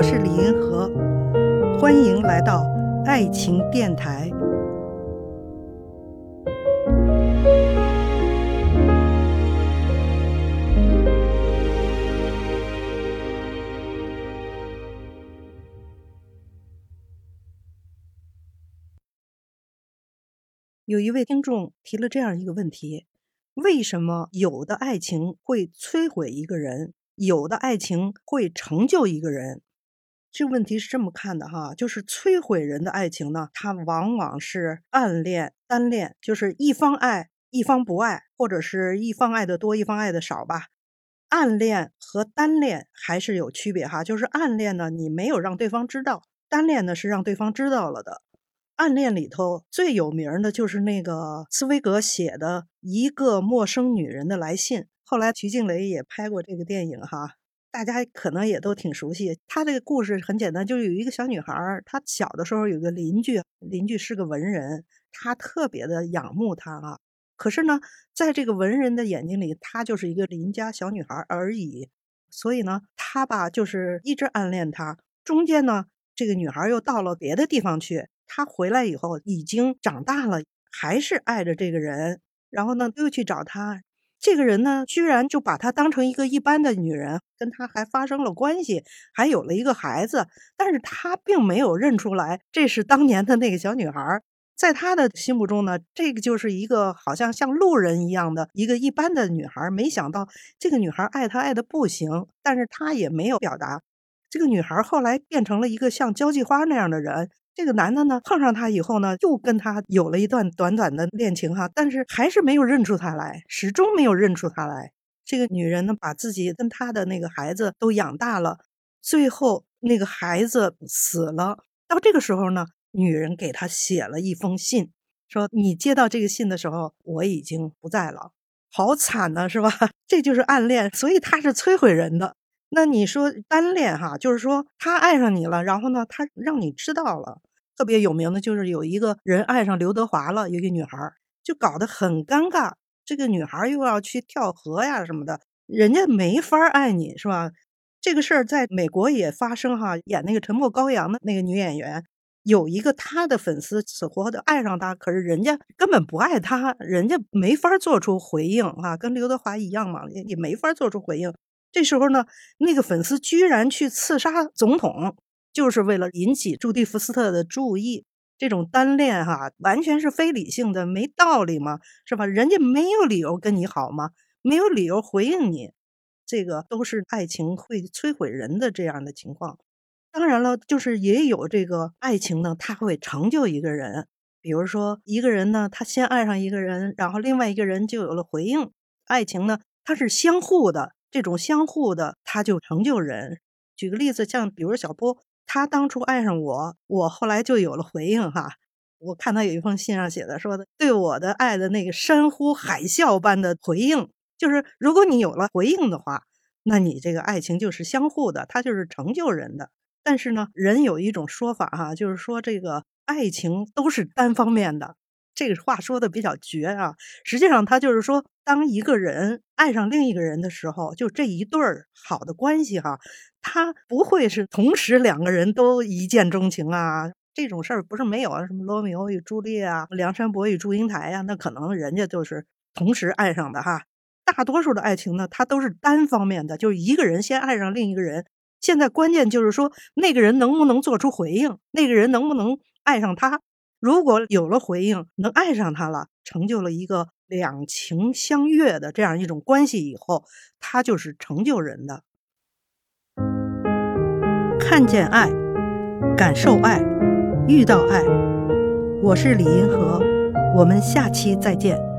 我是李银河，欢迎来到爱情电台。有一位听众提了这样一个问题：为什么有的爱情会摧毁一个人，有的爱情会成就一个人？这个问题是这么看的哈，就是摧毁人的爱情呢，它往往是暗恋、单恋，就是一方爱，一方不爱，或者是一方爱的多，一方爱的少吧。暗恋和单恋还是有区别哈，就是暗恋呢，你没有让对方知道；单恋呢，是让对方知道了的。暗恋里头最有名的就是那个茨威格写的一个陌生女人的来信，后来徐静蕾也拍过这个电影哈，大家可能也都挺熟悉。他这个故事很简单，就是有一个小女孩，她小的时候有个邻居，邻居是个文人，她特别的仰慕他啊。可是呢，在这个文人的眼睛里，她就是一个邻家小女孩而已。所以呢，他吧就是一直暗恋她。中间呢，这个女孩又到了别的地方去。她回来以后已经长大了，还是爱着这个人，然后呢又去找他，这个人呢居然就把他当成一个一般的女人，跟他还发生了关系，还有了一个孩子，但是他并没有认出来这是当年的那个小女孩，在他的心目中呢，这个就是一个好像像路人一样的一个一般的女孩，没想到这个女孩爱他爱的不行，但是他也没有表达，这个女孩后来变成了一个像交际花那样的人。这个男的呢，碰上她以后呢，又跟她有了一段短短的恋情哈，但是还是没有认出她来，始终没有认出她来。这个女人呢，把自己跟她的那个孩子都养大了，最后那个孩子死了。到这个时候呢，女人给他写了一封信，说：“你接到这个信的时候，我已经不在了。”好惨呐，是吧？这就是暗恋，所以他是摧毁人的。那你说单恋哈，就是说他爱上你了，然后呢，他让你知道了。特别有名的就是有一个人爱上刘德华了，有一个女孩就搞得很尴尬。这个女孩又要去跳河呀什么的，人家没法爱你是吧？这个事儿在美国也发生哈。演那个《沉默羔羊》的那个女演员，有一个她的粉丝死活的爱上她，可是人家根本不爱她，人家没法做出回应啊，跟刘德华一样嘛，也没法做出回应。这时候呢，那个粉丝居然去刺杀总统。就是为了引起朱蒂福斯特的注意，这种单恋哈，完全是非理性的，没道理嘛，是吧？人家没有理由跟你好吗？没有理由回应你，这个都是爱情会摧毁人的这样的情况。当然了，就是也有这个爱情呢，它会成就一个人。比如说，一个人呢，他先爱上一个人，然后另外一个人就有了回应。爱情呢，它是相互的，这种相互的，它就成就人。举个例子，像比如小波。他当初爱上我，我后来就有了回应哈。我看他有一封信上写的，说的对我的爱的那个山呼海啸般的回应，就是如果你有了回应的话，那你这个爱情就是相互的，它就是成就人的。但是呢，人有一种说法哈，就是说这个爱情都是单方面的。这个话说的比较绝啊，实际上他就是说，当一个人爱上另一个人的时候，就这一对儿好的关系哈，他不会是同时两个人都一见钟情啊，这种事儿不是没有啊，什么罗密欧与朱丽叶啊，梁山伯与祝英台呀，那可能人家就是同时爱上的哈。大多数的爱情呢，它都是单方面的，就是一个人先爱上另一个人。现在关键就是说，那个人能不能做出回应，那个人能不能爱上他。如果有了回应，能爱上他了，成就了一个两情相悦的这样一种关系以后，他就是成就人的。看见爱，感受爱，遇到爱。我是李银河，我们下期再见。